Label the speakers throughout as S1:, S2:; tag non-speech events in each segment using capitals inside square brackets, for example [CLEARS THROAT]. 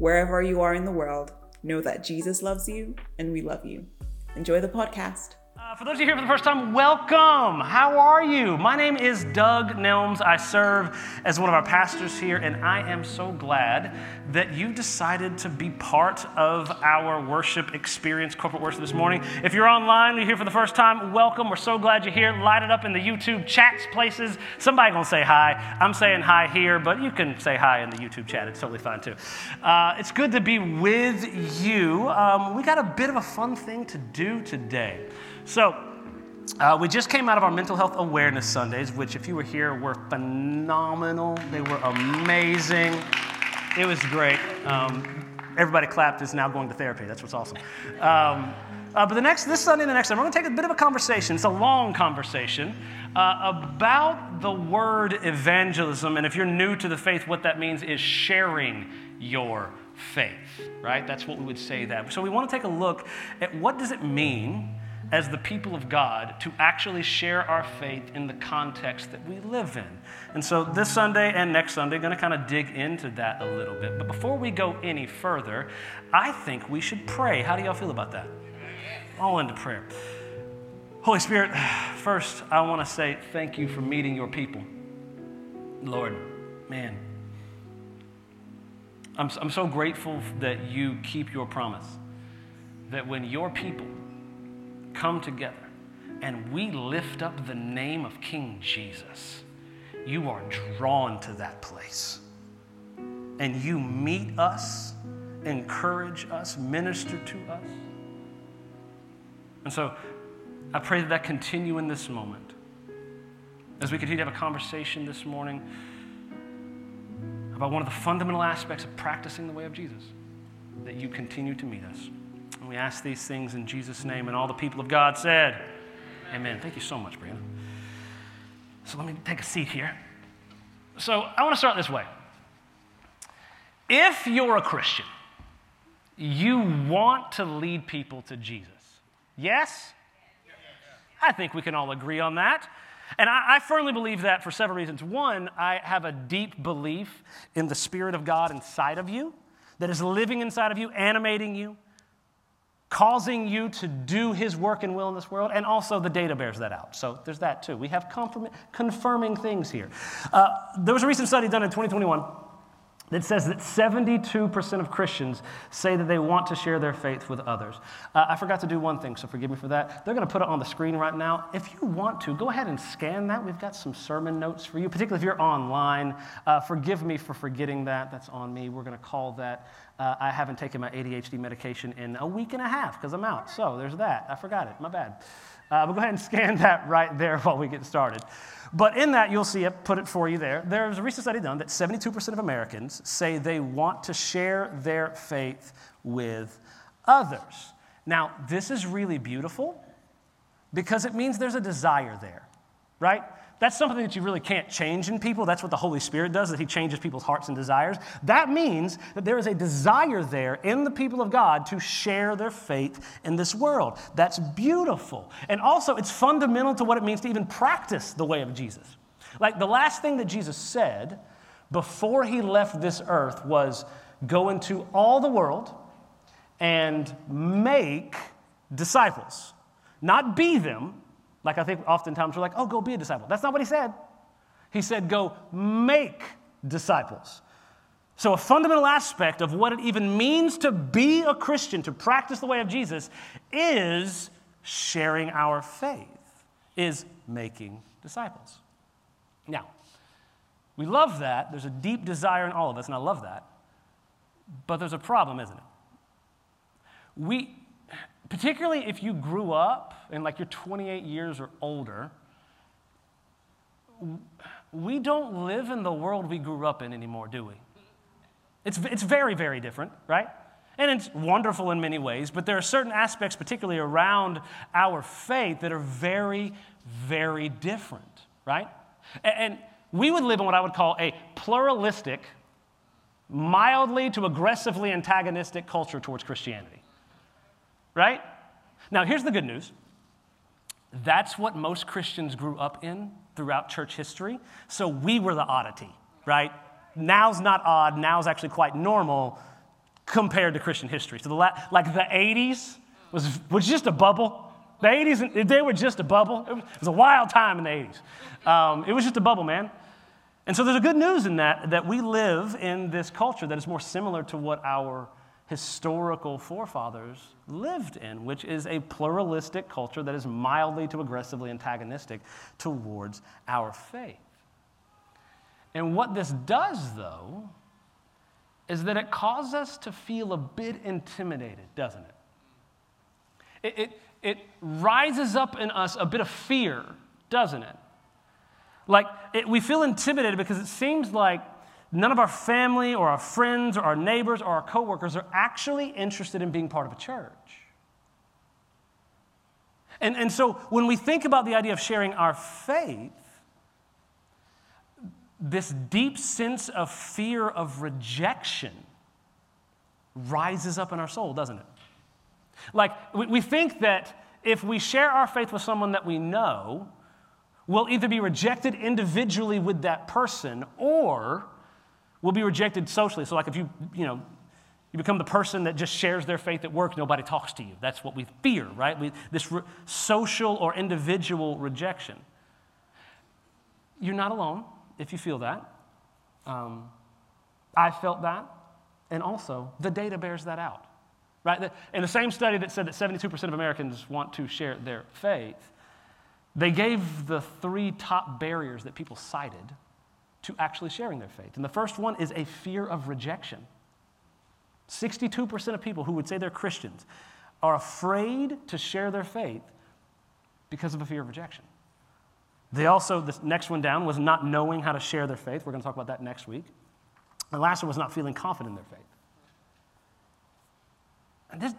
S1: Wherever you are in the world, know that Jesus loves you and we love you. Enjoy the podcast.
S2: Uh, for those of you here for the first time, welcome. How are you? My name is Doug Nelms. I serve as one of our pastors here, and I am so glad that you decided to be part of our worship experience, corporate worship this morning. If you're online, you're here for the first time, welcome. We're so glad you're here. Light it up in the YouTube chats places. Somebody gonna say hi. I'm saying hi here, but you can say hi in the YouTube chat. It's totally fine too. Uh, it's good to be with you. Um, we got a bit of a fun thing to do today. So, uh, we just came out of our mental health awareness Sundays, which, if you were here, were phenomenal. They were amazing. It was great. Um, everybody clapped is now going to therapy. That's what's awesome. Um, uh, but the next, this Sunday and the next Sunday, we're going to take a bit of a conversation. It's a long conversation uh, about the word evangelism. And if you're new to the faith, what that means is sharing your faith, right? That's what we would say that. So we want to take a look at what does it mean as the people of God to actually share our faith in the context that we live in. And so this Sunday and next Sunday, going to kind of dig into that a little bit. But before we go any further, I think we should pray. How do y'all feel about that? All into prayer. Holy Spirit, [SIGHS] first, I want to say thank you for meeting your people. Lord, man, I'm, I'm so grateful that you keep your promise. That when your people come together and we lift up the name of King Jesus, you are drawn to that place. And you meet us, encourage us, minister to us. And so I pray that that continue in this moment. As we continue to have a conversation this morning about one of the fundamental aspects of practicing the way of Jesus, that you continue to meet us. And we ask these things in Jesus' name, and all the people of God said, Amen. Amen. Thank you so much, Brianna. So let me take a seat here. So I want to start this way. If you're a Christian, you want to lead people to Jesus. Yes? I think we can all agree on that. And I, I, firmly believe that for several reasons. One, I have a deep belief in the Spirit of God inside of you that is living inside of you, animating you, causing you to do his work and will in this world, and also the data bears that out. So there's that too. We have confirm, confirming things here. Uh, there was a recent study done in 2021 that says that 72% of Christians say that they want to share their faith with others. Uh, I forgot to do one thing, so forgive me for that. They're going to put it on the screen right now. If you want to, go ahead and scan that. We've got some sermon notes for you, particularly if you're online. Uh, forgive me for forgetting that. That's on me. We're going to call that. Uh, I haven't taken my ADHD medication in a week and a half because I'm out. So there's that. I forgot it. My bad. Uh, but go ahead and [LAUGHS] scan that right there while we get started. But in that, you'll see it, put it for you there. There's a recent study done that 72% of Americans say they want to share their faith with others. Now, this is really beautiful because it means there's a desire there, right? That's something that you really can't change in people. That's what the Holy Spirit does, that He changes people's hearts and desires. That means that there is a desire there in the people of God to share their faith in this world. That's beautiful. And also, it's fundamental to what it means to even practice the way of Jesus. Like the last thing that Jesus said before He left this earth was go into all the world and make disciples. Not be them, like I think oftentimes we're like, oh, go be a disciple. That's not what he said. He said, go make disciples. So, a fundamental aspect of what it even means to be a Christian, to practice the way of Jesus, is sharing our faith, is making disciples. Now, we love that. There's a deep desire in all of us, and I love that. But there's a problem, isn't it? We, particularly if you grew up and like you're 28 years or older, we don't live in the world we grew up in anymore, do we? It's, it's very, very different, right? And it's wonderful in many ways, but there are certain aspects, particularly around our faith, that are very, very different, right? And we would live in what I would call a pluralistic, mildly to aggressively antagonistic culture towards Christianity, right? Now, here's the good news that's what most Christians grew up in throughout church history. So we were the oddity, right? Now's not odd, now's actually quite normal compared to Christian history. So, the la- like the 80s was, was just a bubble. The 80s, they were just a bubble. It was a wild time in the 80s. Um, it was just a bubble, man. And so there's a good news in that, that we live in this culture that is more similar to what our historical forefathers lived in, which is a pluralistic culture that is mildly to aggressively antagonistic towards our faith. And what this does, though, is that it causes us to feel a bit intimidated, doesn't it? It, it, it rises up in us a bit of fear, doesn't it? Like, it, we feel intimidated because it seems like none of our family or our friends or our neighbors or our coworkers are actually interested in being part of a church. And, and so when we think about the idea of sharing our faith, this deep sense of fear of rejection rises up in our soul, doesn't it? Like, we, we think that if we share our faith with someone that we know, we'll either be rejected individually with that person or we'll be rejected socially. So, like, if you, you know, you become the person that just shares their faith at work, nobody talks to you. That's what we fear, right? We, this re- social or individual rejection. You're not alone if you feel that. Um, I felt that, and also the data bears that out. Right? In the same study that said that 72% of Americans want to share their faith, they gave the three top barriers that people cited to actually sharing their faith. And the first one is a fear of rejection. 62% of people who would say they're Christians are afraid to share their faith because of a fear of rejection. They also, the next one down was not knowing how to share their faith. We're going to talk about that next week. The last one was not feeling confident in their faith. And this,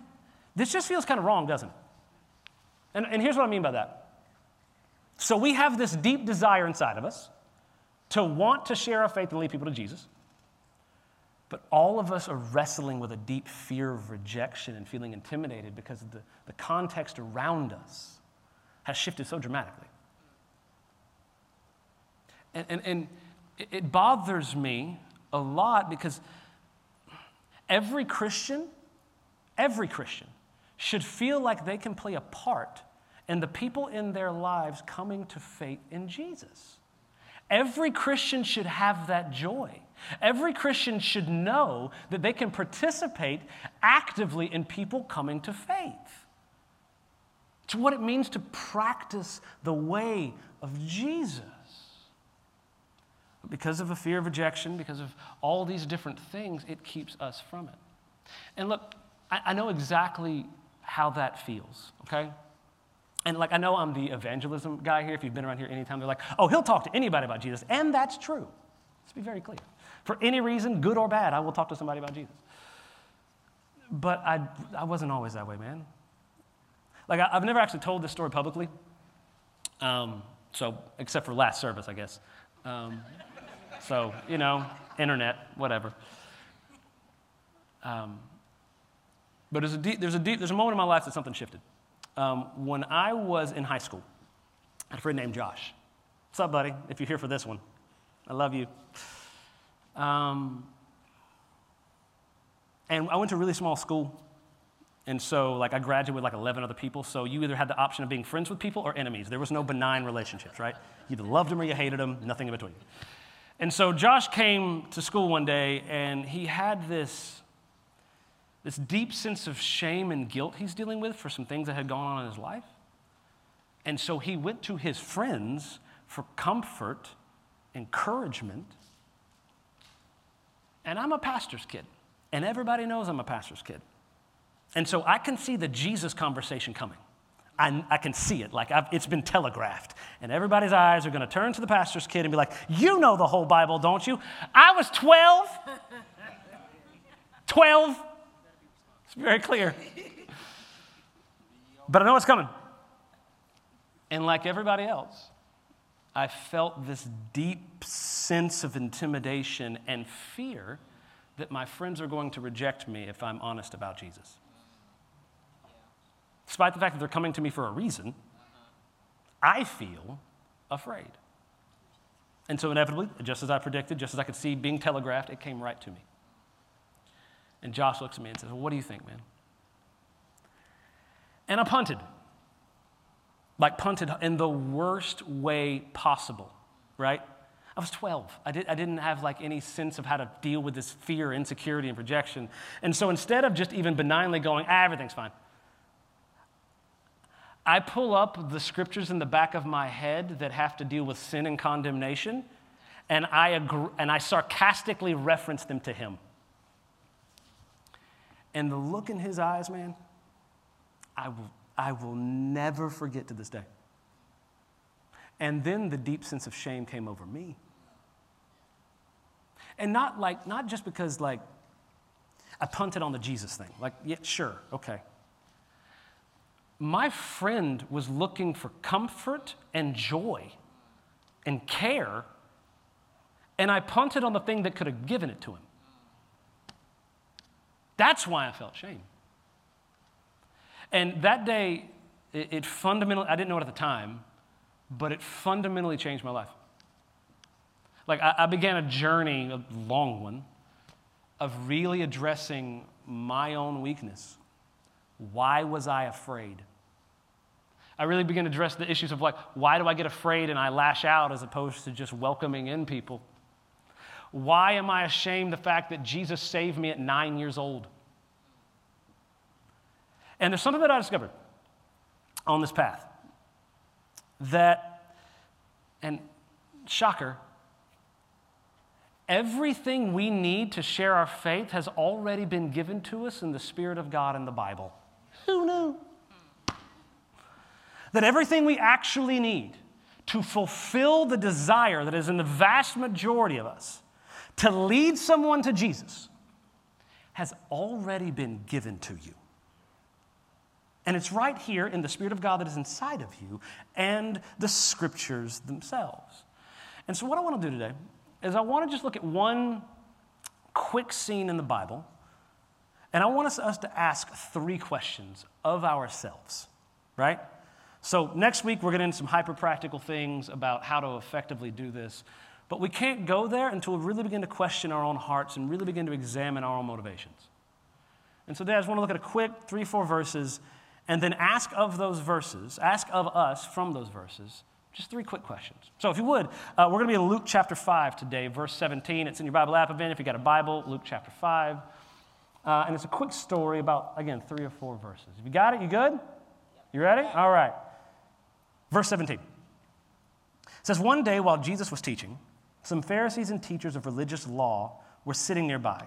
S2: this just feels kind of wrong, doesn't it? And, and here's what I mean by that. So we have this deep desire inside of us to want to share our faith and lead people to Jesus. But all of us are wrestling with a deep fear of rejection and feeling intimidated because the, the context around us has shifted so dramatically. And, and, and it bothers me a lot because every Christian, every Christian should feel like they can play a part in the people in their lives coming to faith in Jesus. Every Christian should have that joy. Every Christian should know that they can participate actively in people coming to faith. It's what it means to practice the way of Jesus because of a fear of rejection, because of all these different things, it keeps us from it. And look, I, I know exactly how that feels, okay? And like, I know I'm the evangelism guy here. If you've been around here anytime, they're like, oh, he'll talk to anybody about Jesus. And that's true. Let's be very clear. For any reason, good or bad, I will talk to somebody about Jesus. But I, I wasn't always that way, man. Like, I, have never actually told this story publicly. Um, so, except for last service, I guess. Um, so, you know, internet, whatever. Um, but there's a, deep, there's, a deep, there's a moment in my life that something shifted. Um, when I was in high school, I had a friend named Josh. What's up, buddy? If you're here for this one, I love you. Um, and I went to a really small school. And so, like, I graduated with like 11 other people. So you either had the option of being friends with people or enemies. There was no benign relationships, right? You either loved them or you hated them, nothing in between. And so Josh came to school one day and he had this, this deep sense of shame and guilt he's dealing with for some things that had gone on in his life. And so he went to his friends for comfort, encouragement. And I'm a pastor's kid, and everybody knows I'm a pastor's kid. And so I can see the Jesus conversation coming. I, I can see it, like I've, it's been telegraphed. And everybody's eyes are going to turn to the pastor's kid and be like, You know the whole Bible, don't you? I was 12. [LAUGHS] 12. It's very clear. But I know it's coming. And like everybody else, I felt this deep sense of intimidation and fear that my friends are going to reject me if I'm honest about Jesus. Despite the fact that they're coming to me for a reason, I feel afraid. And so, inevitably, just as I predicted, just as I could see being telegraphed, it came right to me. And Josh looks at me and says, well, What do you think, man? And I punted. Like, punted in the worst way possible, right? I was 12. I, did, I didn't have like any sense of how to deal with this fear, insecurity, and projection. And so instead of just even benignly going, ah, everything's fine, I pull up the scriptures in the back of my head that have to deal with sin and condemnation, and I, agree, and I sarcastically reference them to him. And the look in his eyes, man, I will, I will never forget to this day. And then the deep sense of shame came over me. And not like, not just because like I punted on the Jesus thing. Like, yeah, sure, okay my friend was looking for comfort and joy and care, and I punted on the thing that could have given it to him. That's why I felt shame. And that day, it, it fundamentally, I didn't know it at the time, but it fundamentally changed my life. Like, I, I began a journey, a long one, of really addressing my own weakness. Why was I afraid? I really began to address the issues of like, why do I get afraid and I lash out as opposed to just welcoming in people? Why am I ashamed the fact that Jesus saved me at nine years old? And there's something that I discovered on this path that, and shocker, everything we need to share our faith has already been given to us in the Spirit of God in the Bible. Who knew? that everything we actually need to fulfill the desire that is in the vast majority of us to lead someone to Jesus has already been given to you. And it's right here in the Spirit of God that is inside of you and the scriptures themselves. And so, what I want to do today is I want to just look at one quick scene in the Bible, and I want us, to ask three questions of ourselves, right? So, next week, we're getting into some hyper practical things about how to effectively do this. But we can't go there until we really begin to question our own hearts and really begin to examine our own motivations. And so, today, I just want to look at a quick three, four verses and then ask of those verses, ask of us from those verses, just three quick questions. So, if you would, uh, we're going to be in Luke chapter 5 today, verse 17. It's in your Bible app event if you got a Bible, Luke chapter 5. Uh, and it's a quick story about, again, three or four verses. If you got it, you good? You ready? All right. Verse 17 it says, One day while Jesus was teaching, some Pharisees and teachers of religious law were sitting nearby.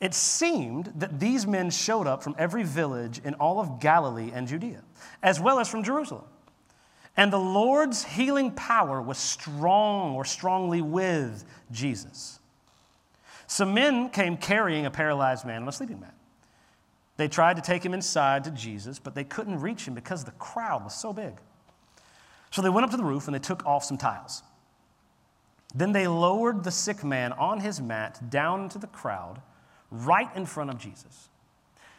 S2: It seemed that these men showed up from every village in all of Galilee and Judea, as well as from Jerusalem. And the Lord's healing power was strong or strongly with Jesus. Some men came carrying a paralyzed man on a sleeping mat. They tried to take him inside to Jesus, but they couldn't reach him because the crowd was so big. So they went up to the roof and they took off some tiles. Then they lowered the sick man on his mat down into the crowd, right in front of Jesus.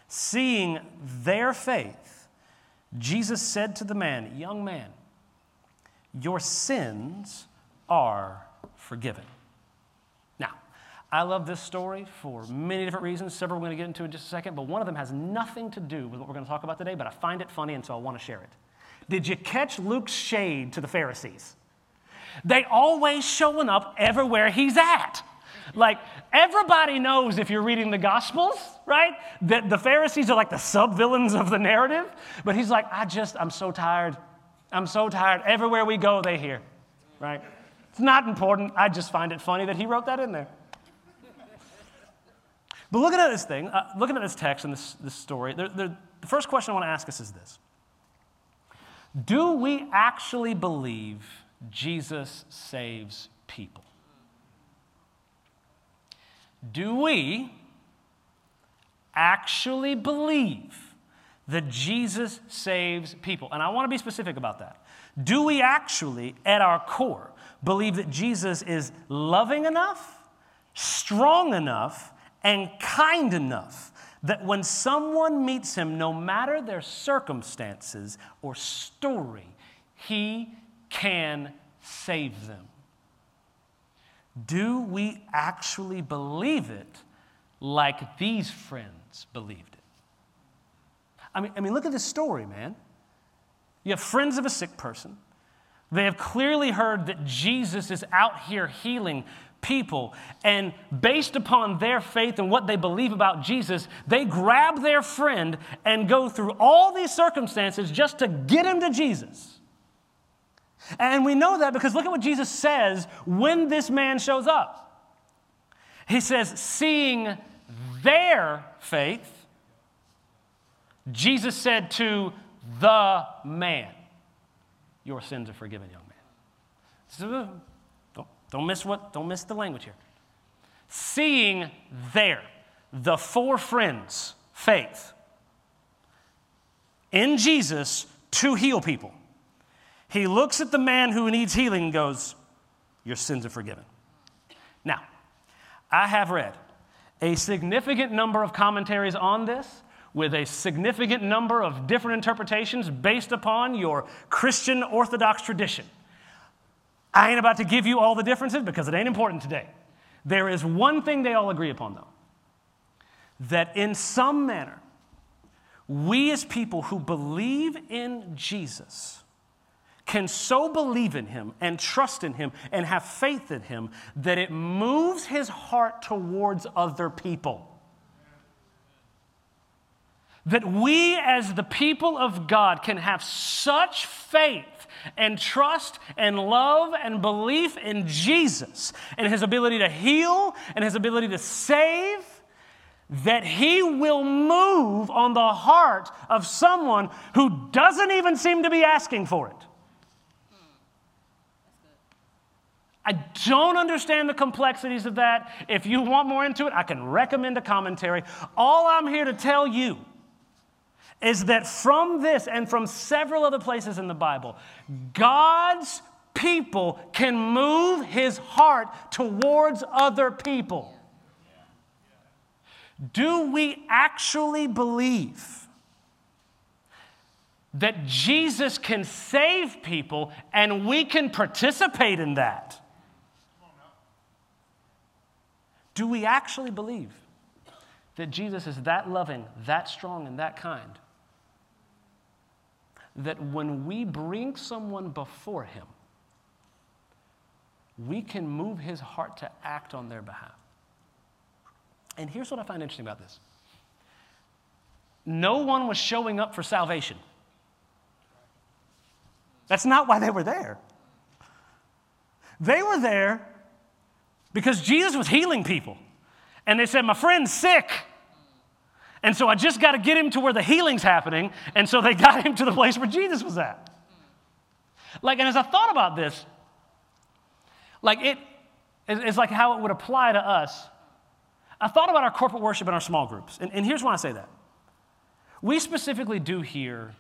S2: Seeing their faith, Jesus said to the man, Young man, your sins are forgiven. Now, I love this story for many different reasons, several we're going to get into in just a second, but one of them has nothing to do with what we're going to talk about today, but I find it funny and so I want to share it. Did you catch Luke's shade to the Pharisees? They always showing up everywhere he's at. Like everybody knows if you're reading the Gospels, right? That the Pharisees are like the sub-villains of the narrative. But he's like, I just, I'm so tired. I'm so tired. Everywhere we go, they hear, right? It's not important. I just find it funny that he wrote that in there. But looking at this thing, uh, looking at this text and this, this story, the, the, the first question I want to ask us is this do we actually believe Jesus saves people? Do we actually believe that Jesus saves people? And I want to be specific about that. Do we actually, at our core, believe that Jesus is loving enough, strong enough, and kind enough that when someone meets him, no matter their circumstances or story, he can save them? Do we actually believe it like these friends believed it? I mean, I mean, look at this story, man. You have friends of a sick person. They have clearly heard that Jesus is out here healing people. And based upon their faith and what they believe about Jesus, they grab their friend and go through all these circumstances just to get him to Jesus. And we know that because look at what Jesus says when this man shows up. He says, seeing their faith, Jesus said to the man, Your sins are forgiven, young man. Don't, don't miss what, don't miss the language here. Seeing their, the four friends' faith in Jesus to heal people. He looks at the man who needs healing and goes, Your sins are forgiven. Now, I have read a significant number of commentaries on this with a significant number of different interpretations based upon your Christian Orthodox tradition. I ain't about to give you all the differences because it ain't important today. There is one thing they all agree upon, though that in some manner, we as people who believe in Jesus can so believe in him and trust in him and have faith in him that it moves his heart towards other people. That we, as the people of God, can have such faith and trust and love and belief in Jesus and his ability to heal and his ability to save that he will move on the heart of someone who doesn't even seem to be asking for it. I don't understand the complexities of that. If you want more into it, I can recommend a commentary. All I'm here to tell you is that from this and from several other places in the Bible, God's people can move his heart towards other people. Do we actually believe that Jesus can save people and we can participate in that? Do we actually believe that Jesus is that loving, that strong, and that kind? That when we bring someone before Him, we can move His heart to act on their behalf. And here's what I find interesting about this no one was showing up for salvation. That's not why they were there. They were there because Jesus was healing people. And they said, My friend's sick. And so I just got to get him to where the healing's happening. And so they [LAUGHS] got him to the place where Jesus was at. Like, and as I thought about this, like it, it's like how it would apply to us. I thought about our corporate worship and our small groups. And, and here's why I say that. We specifically do here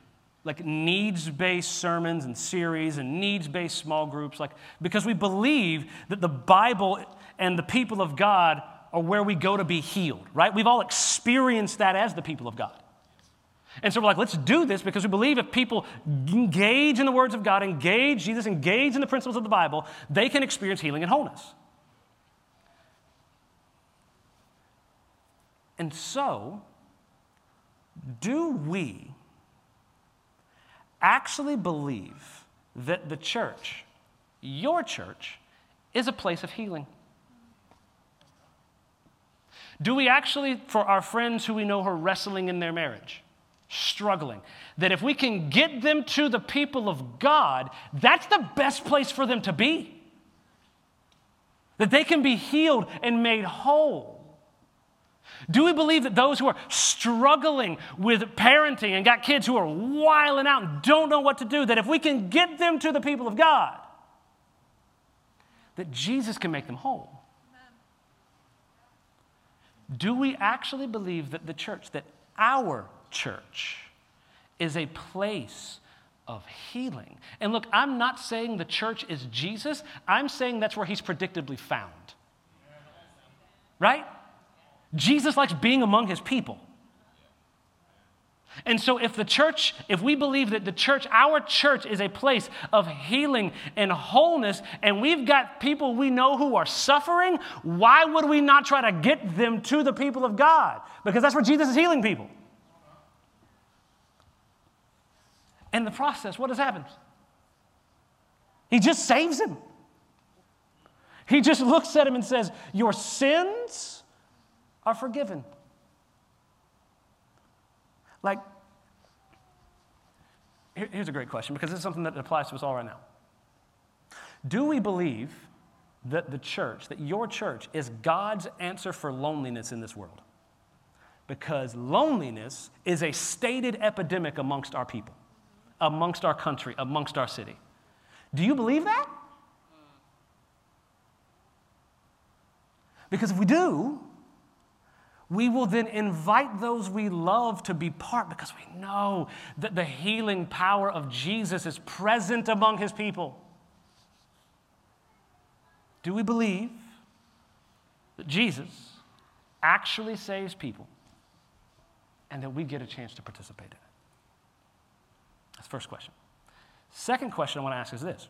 S2: like needs based sermons and series and needs based small groups, like because we believe that the Bible and the people of God are where we go to be healed, right? We've all experienced that as the people of God. And so we're like, let's do this because we believe if people engage in the words of God, engage Jesus, engage in the principles of the Bible, they can experience healing and wholeness. And so, do we actually believe that the church, your church, is a place of healing? Do we actually, for our friends who we know are wrestling in their marriage, struggling, that if we can get them to the people of God, that's the best place for them to be? That they can be healed and made whole. Do we believe that those who are struggling with parenting and got kids who are wiling out and don't know what to do, that if we can get them to the people of God, that Jesus can make them whole? Do we actually believe that the church, that our church, is a place of healing? And look, I'm not saying the church is Jesus, I'm saying that's where he's predictably found. Right? Jesus likes being among his people. And so, if the church, if we believe that the church, our church is a place of healing and wholeness, and we've got people we know who are suffering, why would we not try to get them to the people of God? Because that's where Jesus is healing people. In the process, what has happened? He just saves him. He just [LAUGHS] looks at him and says, Your sins are forgiven. Like, here's a great question because is something that applies to us all right now. Do we believe that the church, that your church, is God's answer for loneliness in this world? Because loneliness is a stated epidemic amongst our people, amongst our country, amongst our city. Do you believe that? Because if we do, we will then invite those we love to be part because we know that the healing power of Jesus is present among his people. Do we believe that Jesus actually saves people and that we get a chance to participate in it? That's the first question. Second question I want to ask is this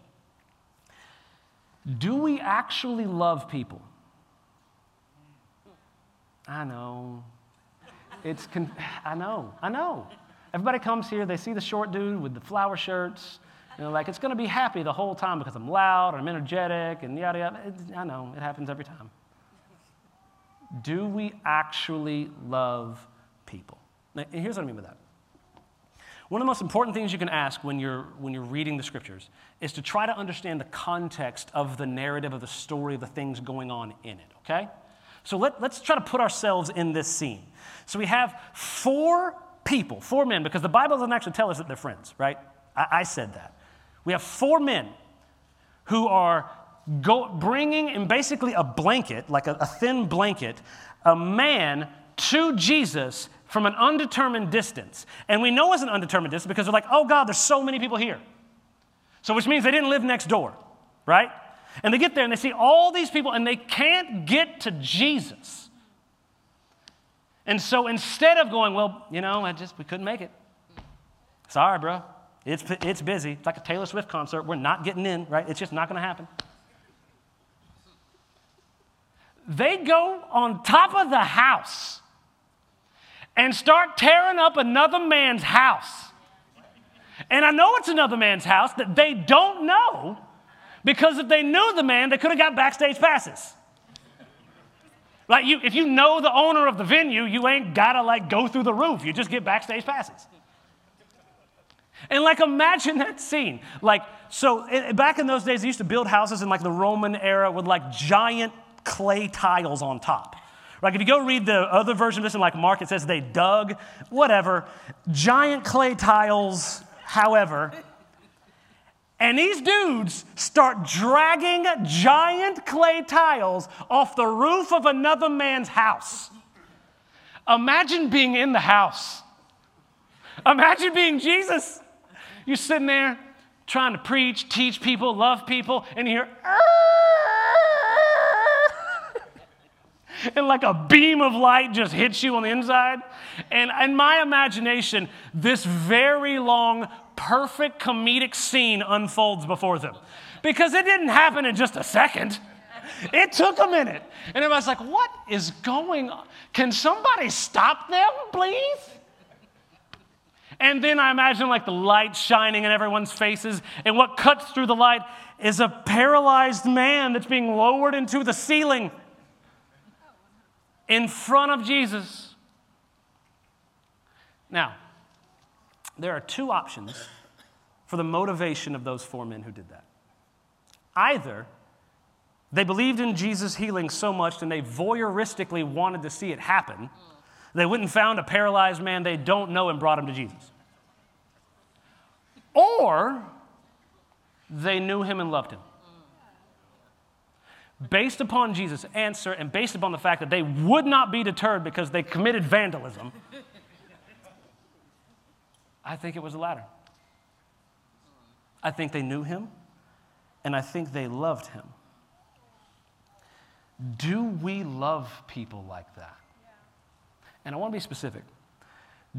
S2: Do we actually love people? I know. It's con- I know. I know. Everybody comes here, they see the short dude with the flower shirts, and they're like, it's going to be happy the whole time because I'm loud I'm energetic and yada yada. I know, it happens every time. Do we actually love people? Now, here's what I mean by that. One of the most important things you can ask when you're, when you're reading the scriptures is to try to understand the context of the narrative of the story of the things going on in it, okay? So let, let's try to put ourselves in this scene. So we have four people, four men, because the Bible doesn't actually tell us that they're friends, right? I, I said that. We have four men who are go, bringing in basically a blanket, like a, a thin blanket, a man to Jesus from an undetermined distance. And we know it's an undetermined distance because they're like, oh God, there's so many people here. So, which means they didn't live next door, right? And they get there and they see all these people and they can't get to Jesus. And so instead of going, well, you know, I just, we couldn't make it. Sorry, bro. It's, it's busy. It's like a Taylor Swift concert. We're not getting in, right? It's just not going to happen. They go on top of the house and start tearing up another man's house. And I know it's another man's house that they don't know because if they knew the man, they could have got backstage passes. Like you, if you know the owner of the venue, you ain't gotta like go through the roof. You just get backstage passes. And like imagine that scene. Like so, it, back in those days, they used to build houses in like the Roman era with like giant clay tiles on top. Like if you go read the other version of this in like Mark, it says they dug whatever giant clay tiles. However, and these dudes start dragging giant clay tiles off the roof of another man's house. Imagine being in the house. Imagine being Jesus. You're sitting there trying to preach, teach people, love people, and you hear, [LAUGHS] and like a beam of light just hits you on the inside. And in my imagination, this very long perfect comedic scene unfolds before them. Because it didn't happen in just a second. It took a minute. And everybody's like, what is going on? Can somebody stop them, please? And then I imagine like the light shining in everyone's faces, and what cuts through the light is a paralyzed man that's being lowered into the ceiling in front of Jesus. Now, there are two options for the motivation of those four men who did that. Either they believed in Jesus' healing so much and they voyeuristically wanted to see it happen, they went and found a paralyzed man they don't know and brought him to Jesus. Or they knew him and loved him. based upon Jesus' answer and based upon the fact that they would not be deterred because they committed vandalism, I think it was the latter. I think they knew him, and I think they loved him. Do we love people like that? And I want to be specific.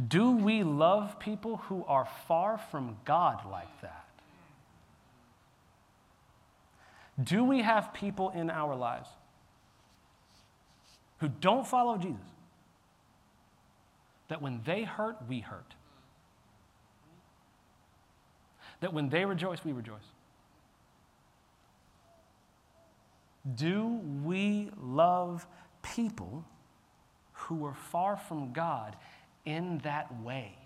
S2: Do we love people who are far from God like that? Do we have people in our lives who don't follow Jesus that when they hurt, we hurt? That when they rejoice, we rejoice? Do we love people who are far from God in that way?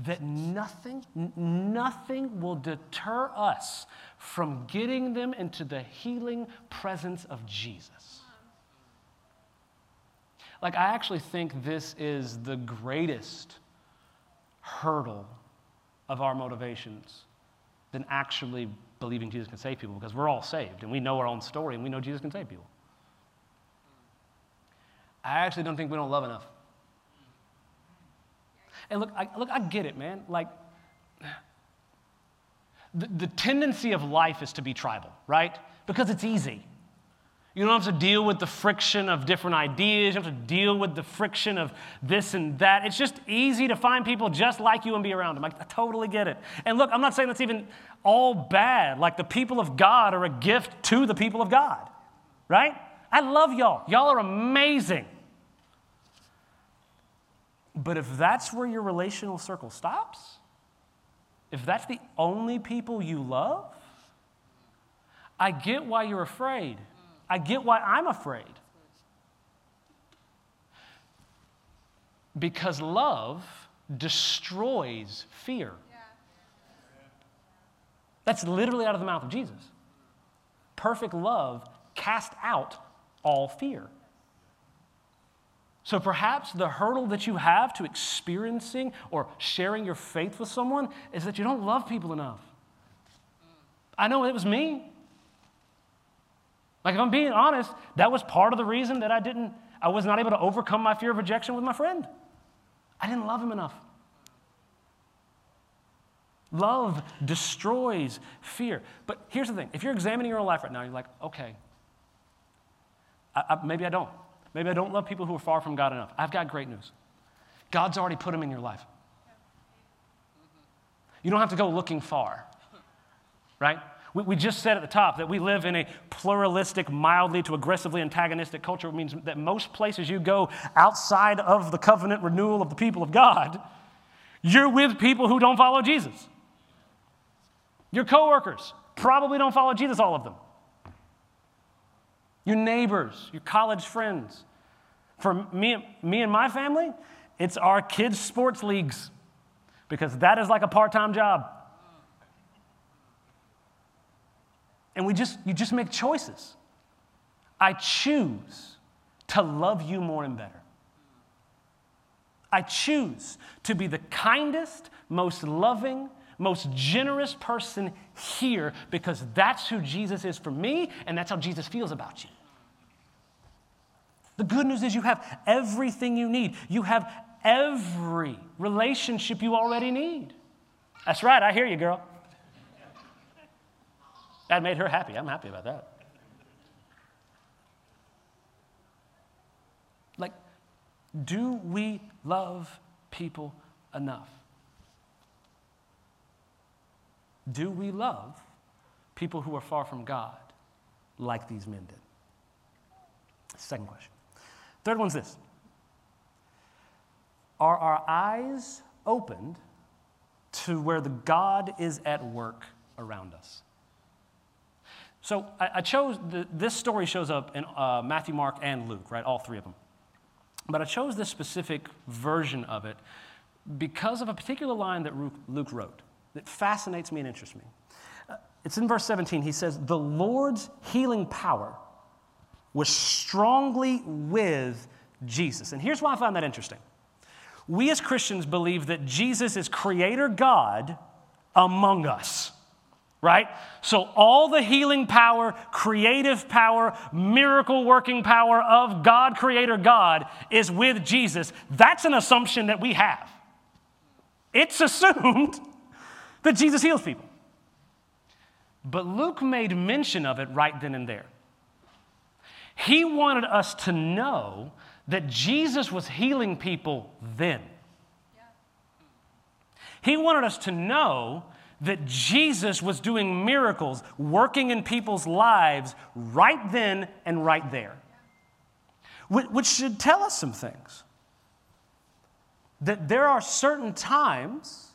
S2: That nothing, nothing will deter us from getting them into the healing presence of Jesus. Like, I actually think this is the greatest hurdle of our motivations than actually believing Jesus can save people because we're all saved and we know our own story and we know Jesus can save people. I actually don't think we don't love enough. And look, I, look, I get it, man. Like, the, the tendency of life is to be tribal, right? Because it's easy. You don't have to deal with the friction of different ideas. You don't have to deal with the friction of this and that. It's just easy to find people just like you and be around them. I, I totally get it. And look, I'm not saying that's even all bad. Like the people of God are a gift to the people of God, right? I love y'all. Y'all are amazing. But if that's where your relational circle stops, if that's the only people you love, I get why you're afraid. I get why I'm afraid. Because love destroys fear. That's literally out of the mouth of Jesus. Perfect love cast out all fear. So perhaps the hurdle that you have to experiencing or sharing your faith with someone is that you don't love people enough. I know it was me. Like, if I'm being honest, that was part of the reason that I didn't, I was not able to overcome my fear of rejection with my friend. I didn't love him enough. Love destroys fear. But here's the thing if you're examining your own life right now, you're like, okay, I, I, maybe I don't. Maybe I don't love people who are far from God enough. I've got great news God's already put them in your life. You don't have to go looking far, right? We, we just said at the top that we live in a pluralistic, mildly to aggressively antagonistic culture. It means that most places you go outside of the covenant renewal of the people of God, you're with people who don't follow Jesus. Your coworkers probably don't follow Jesus, all of them. Your neighbors, your college friends. For me, me and my family, it's our kids' sports leagues because that is like a part time job. And we just, you just make choices. I choose to love you more and better. I choose to be the kindest, most loving, most generous person here because that's who Jesus is for me and that's how Jesus feels about you. The good news is you have everything you need. You have every relationship you already need. That's right, I hear you, girl. That made her happy. I'm happy about that. Like, do we love people enough? Do we love people who are far from God like these men did? Second question. Third one's this Are our eyes opened to where the God is at work around us? So I, I chose, the, this story shows up in uh, Matthew, Mark, and Luke, right? All three of them. But I chose this specific version of it because of a particular line that Luke wrote that fascinates me and interests me. Uh, it's in verse 17. He says, The Lord's healing power was strongly with Jesus. And here's why I find that interesting. We as Christians believe that Jesus is creator God among us. Right? So, all the healing power, creative power, miracle working power of God, Creator God, is with Jesus. That's an assumption that we have. It's assumed [LAUGHS] that Jesus heals people. But Luke made mention of it right then and there. He wanted us to know that Jesus was healing people then. He wanted us to know that Jesus was doing miracles, working in people's lives right then and right there. Which should tell us some things. That there are certain times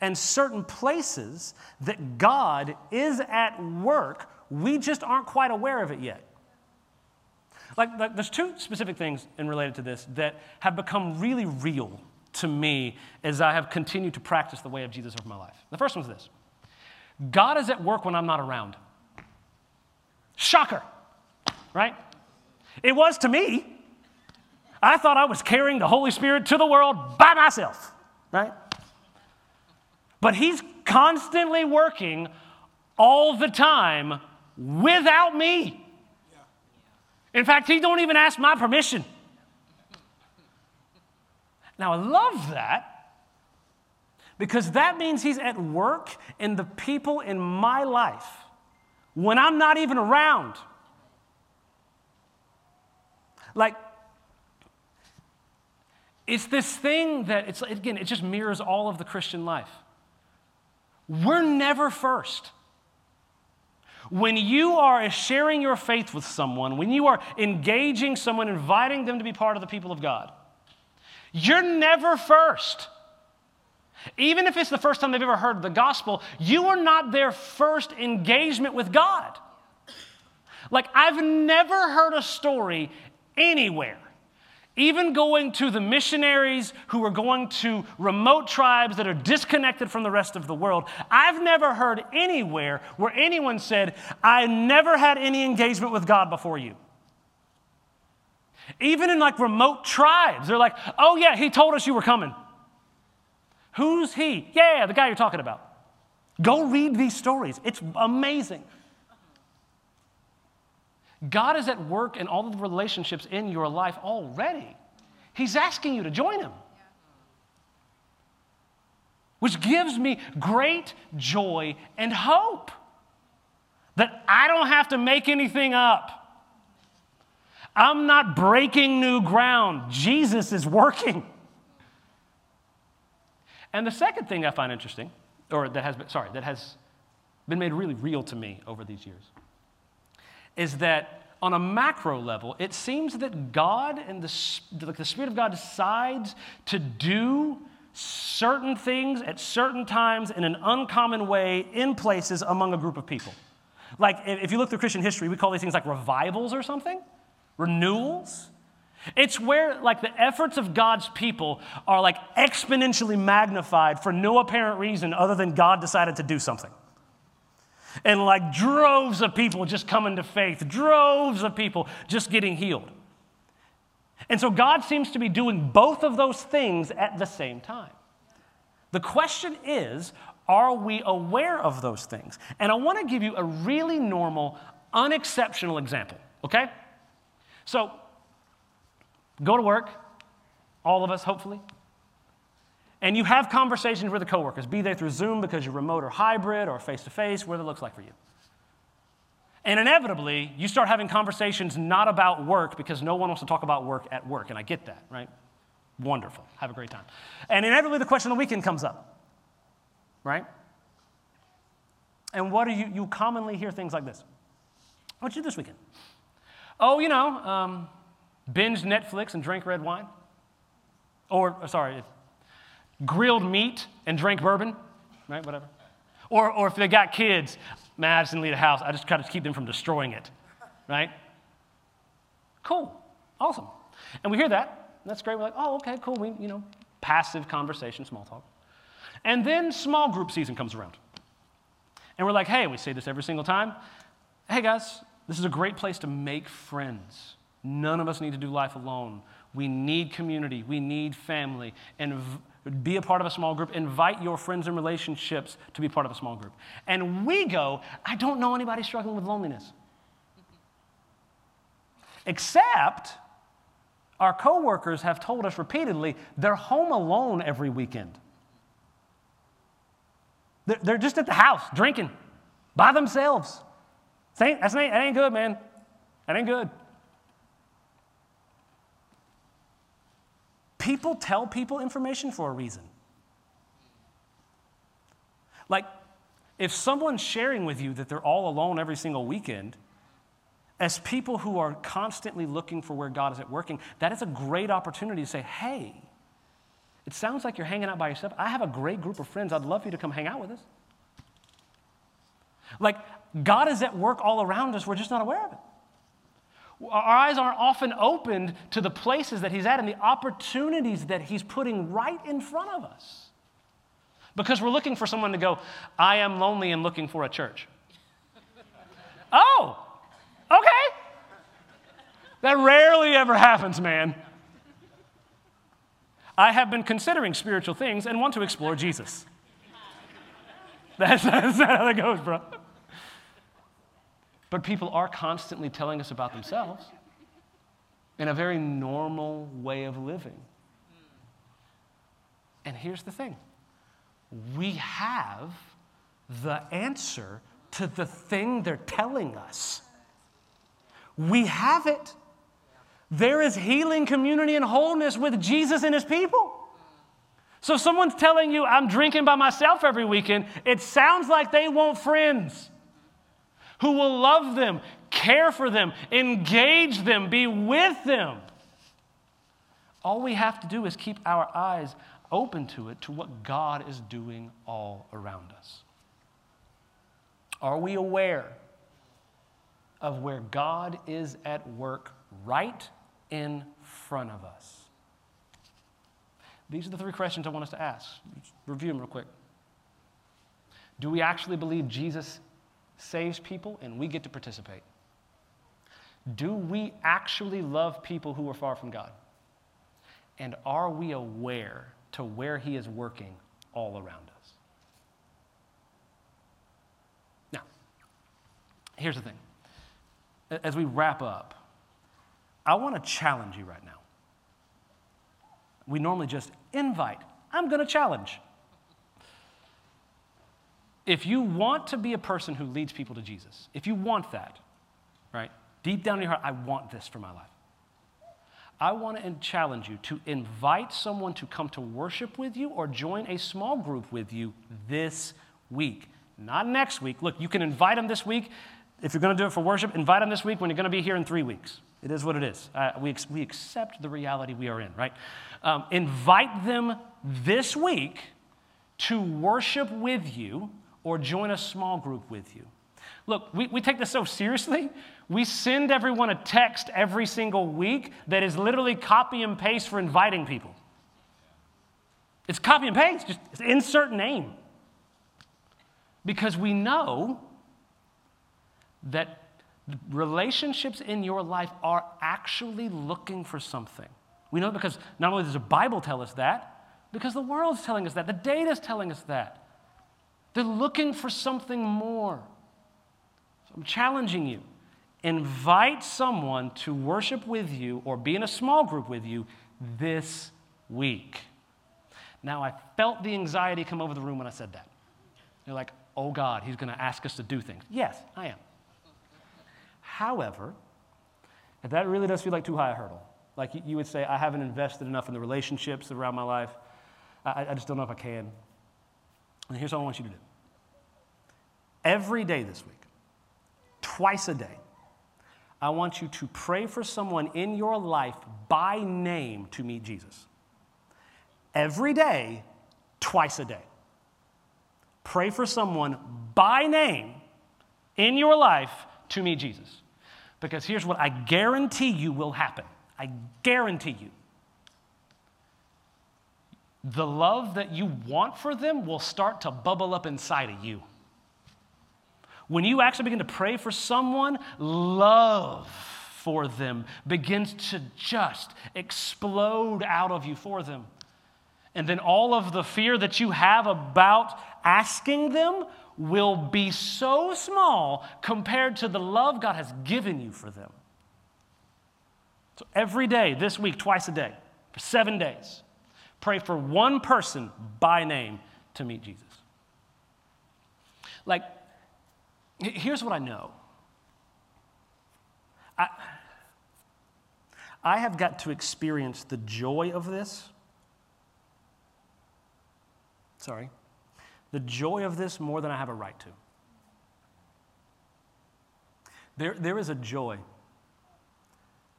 S2: and certain places that God is at work, we just aren't quite aware of it yet. Like, like, there's two specific things in related to this that have become really real to me as I have continued to practice the way of Jesus over my life. The first one's this God is at work when I'm not around. Shocker, right? It was to me. I thought I was carrying the Holy Spirit to the world by myself, right? But He's constantly working all the time without me. In fact, He don't even ask my permission. Now, I love that because that means He's at work in the people in my life when I'm not even around. Like, it's this thing that it's again, it just mirrors all of the Christian life. We're never first. When you are sharing your faith with someone, when you are engaging someone, inviting them to be part of the people of God, you're never first. Even if it's the first time they've ever heard the gospel, you are not their first engagement with God. Like, I've never heard a story anywhere even going to the missionaries who are going to remote tribes that are disconnected from the rest of the world, I've never heard anywhere where anyone said, I never had any engagement with God before you. Even in like remote tribes, they're like, oh yeah, he told us you were coming. Who's he? Yeah, the guy you're talking about. Go read these stories. It's amazing. God is at work in all of the relationships in your life already. He's asking you to join Him. Which gives me great joy and hope that I don't have to make anything up. I'm not breaking new ground. Jesus is working. And the second thing I find interesting, or that has been, sorry, that has been made really real to me over these years, is that on a macro level, it seems that God and the, the Spirit of God decides to do certain things at certain times in an uncommon way in places among a group of people. Like if you look through Christian history, we call these things like revivals or something, renewals. It's where like the efforts of God's people are like exponentially magnified for no apparent reason other than God decided to do something and like droves of people just coming to faith, droves of people just getting healed. And so God seems to be doing both of those things at the same time. The question is, are we aware of those things? And I want to give you a really normal, unexceptional example, okay? So, go to work, all of us, hopefully and you have conversations with the coworkers, be they through Zoom because you're remote or hybrid or face to face, whatever it looks like for you. And inevitably, you start having conversations not about work because no one wants to talk about work at work. And I get that, right? Wonderful. Have a great time. And inevitably, the question of the weekend comes up, right? And what do you, you commonly hear things like this? What'd you do this weekend? Oh, you know, um, binge Netflix and drink red wine. Or, sorry, grilled meat and drank bourbon, right? Whatever. Or, or if they got kids, man, I just the house. I just try to keep them from destroying it, right? Cool. Awesome. And we hear that. That's great. We're like, oh, okay, cool. We, you know, passive conversation, small talk. And then small group season comes around. And we're like, hey, we say this every single time. Hey, guys, this is a great place to make friends. None of us need to do life alone. We need community, we need family. And be a part of a small group, invite your friends and relationships to be part of a small group. And we go, I don't know anybody struggling with loneliness. Except our coworkers have told us repeatedly they're home alone every weekend. They're just at the house drinking by themselves. That ain't, that ain't good, man. That ain't good. People tell people information for a reason. Like, if someone's sharing with you that they're all alone every single weekend, as people who are constantly looking for where God is at working, that is a great opportunity to say, hey, it sounds like you're hanging out by yourself. I have a great group of friends. I'd love for you to come hang out with us. Like, God is at work all around us, we're just not aware of it. Our eyes aren't often opened to the places that He's at and the opportunities that He's putting right in front of us. Because we're looking for someone to go, I am lonely and looking for a church. [LAUGHS] oh, okay. That rarely ever happens, man. I have been considering spiritual things and want to explore Jesus. [LAUGHS] That's, that's how that goes, bro. But people are constantly telling us about themselves in a very normal way of living. And here's the thing we have the answer to the thing they're telling us. We have it. There is healing, community, and wholeness with Jesus and his people. So, if someone's telling you, I'm drinking by myself every weekend, it sounds like they want friends who will love them, care for them, engage them, be with them. All we have to do is keep our eyes open to it, to what God is doing all around us. Are we aware of where God is at work right in front of us? These are the three questions I want us to ask. Review them real quick. Do we actually believe Jesus saves people and we get to participate. Do we actually love people who are far from God? And are we aware to where He is working all around us? Now, here's the thing. As we wrap up, I want to challenge you right now. We normally just invite. I'm going to challenge. If you want to be a person who leads people to Jesus, if you want that, right, deep down in your heart, I want this for my life. I want to challenge you to invite someone to come to worship with you or join a small group with you this week, not next week. Look, you can invite them this week. If you're going to do it for worship, invite them this week when you're going to be here in three weeks. It is what it is. Uh, we, we accept the reality we are in, right? Um, invite them this week to worship with you or join a small group with you. Look, we, we take this so seriously. We send everyone a text every single week that is literally copy and paste for inviting people. It's copy and paste, just insert name. Because we know that relationships in your life are actually looking for something. We know because not only does the Bible tell us that, because the world's telling us that, the data is telling us that. They're looking for something more. So I'm challenging you. Invite someone to worship with you or be in a small group with you this week. Now, I felt the anxiety come over the room when I said that. You're like, oh God, he's going to ask us to do things. Yes, I am. However, if that really does feel like too high a hurdle, like you would say, I haven't invested enough in the relationships around my life, I, I just don't know if I can. And here's what I want you to do every day this week, twice a day, I want you to pray for someone in your life by name to meet Jesus. Every day, twice a day. Pray for someone by name in your life to meet Jesus. Because here's what I guarantee you will happen I guarantee you the love that you want for them will start to bubble up inside of you. When you actually begin to pray for someone, love for them begins to just explode out of you for them. And then all of the fear that you have about asking them will be so small compared to the love God has given you for them. So every day, this week, twice a day, for seven days, pray for one person by name to meet Jesus. Like, here's what I know I, I have got to experience the joy of this. Sorry. The joy of this more than I have a right to. There, there is a joy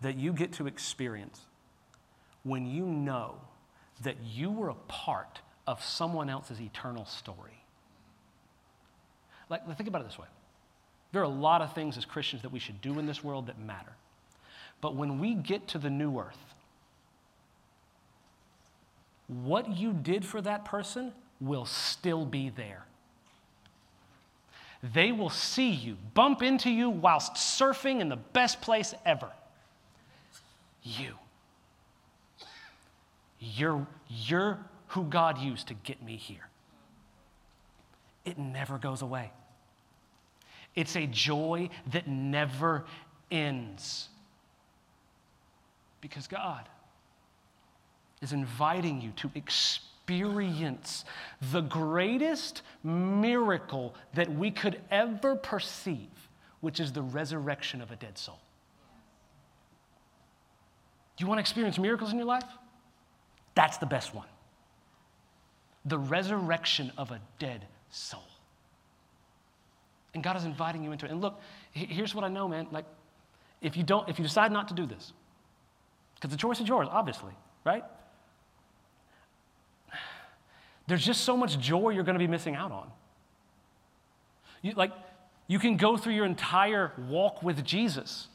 S2: that you get to experience when you know that you were a part of someone else's eternal story. Like, think about it this way there are a lot of things as Christians that we should do in this world that matter. But when we get to the new earth, what you did for that person will still be there. They will see you, bump into you whilst surfing in the best place ever. You. You're, you're who God used to get me here. It never goes away. It's a joy that never ends. Because God is inviting you to experience the greatest miracle that we could ever perceive, which is the resurrection of a dead soul. Do you want to experience miracles in your life? That's the best one. The resurrection of a dead soul. And God is inviting you into it. And look, here's what I know, man. Like, if you don't, if you decide not to do this, because the choice is yours, obviously, right? There's just so much joy you're going to be missing out on. You, like, you can go through your entire walk with Jesus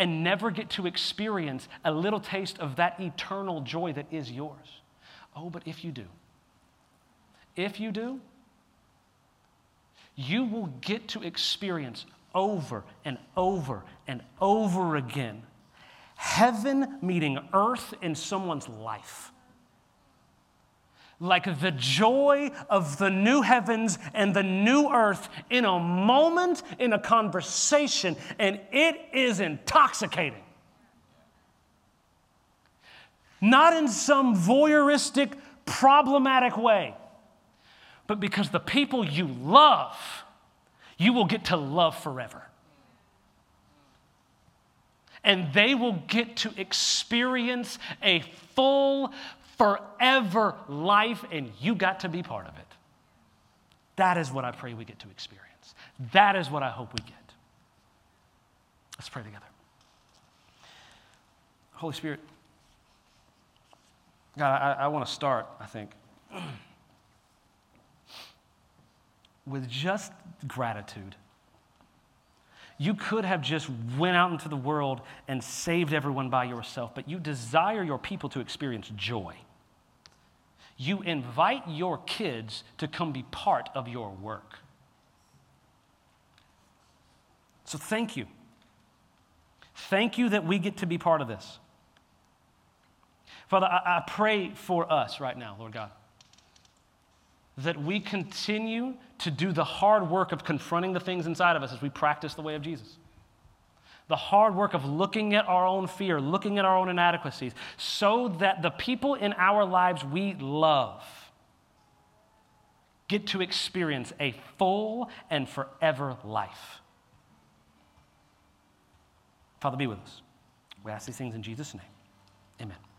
S2: and never get to experience a little taste of that eternal joy that is yours. Oh, but if you do, if you do, you will get to experience over and over and over again heaven meeting earth in someone's life. Like the joy of the new heavens and the new earth in a moment, in a conversation, and it is intoxicating. Not in some voyeuristic, problematic way but because the people you love, you will get to love forever. And they will get to experience a full, forever life, and you got to be part of it. That is what I pray we get to experience. That is what I hope we get. Let's pray together. Holy Spirit, God, I, I want to start, I think. [CLEARS THROAT] with just gratitude. You could have just went out into the world and saved everyone by yourself, but you desire your people to experience joy. You invite your kids to come be part of your work. So thank you. Thank you that we get to be part of this. Father, I, I pray for us right now, Lord God that we continue to do the hard work of confronting the things inside of us as we practice the way of Jesus. The hard work of looking at our own fear, looking at our own inadequacies, so that the people in our lives we love get to experience a full and forever life. Father, be with us. We ask these things in Jesus' name. Amen.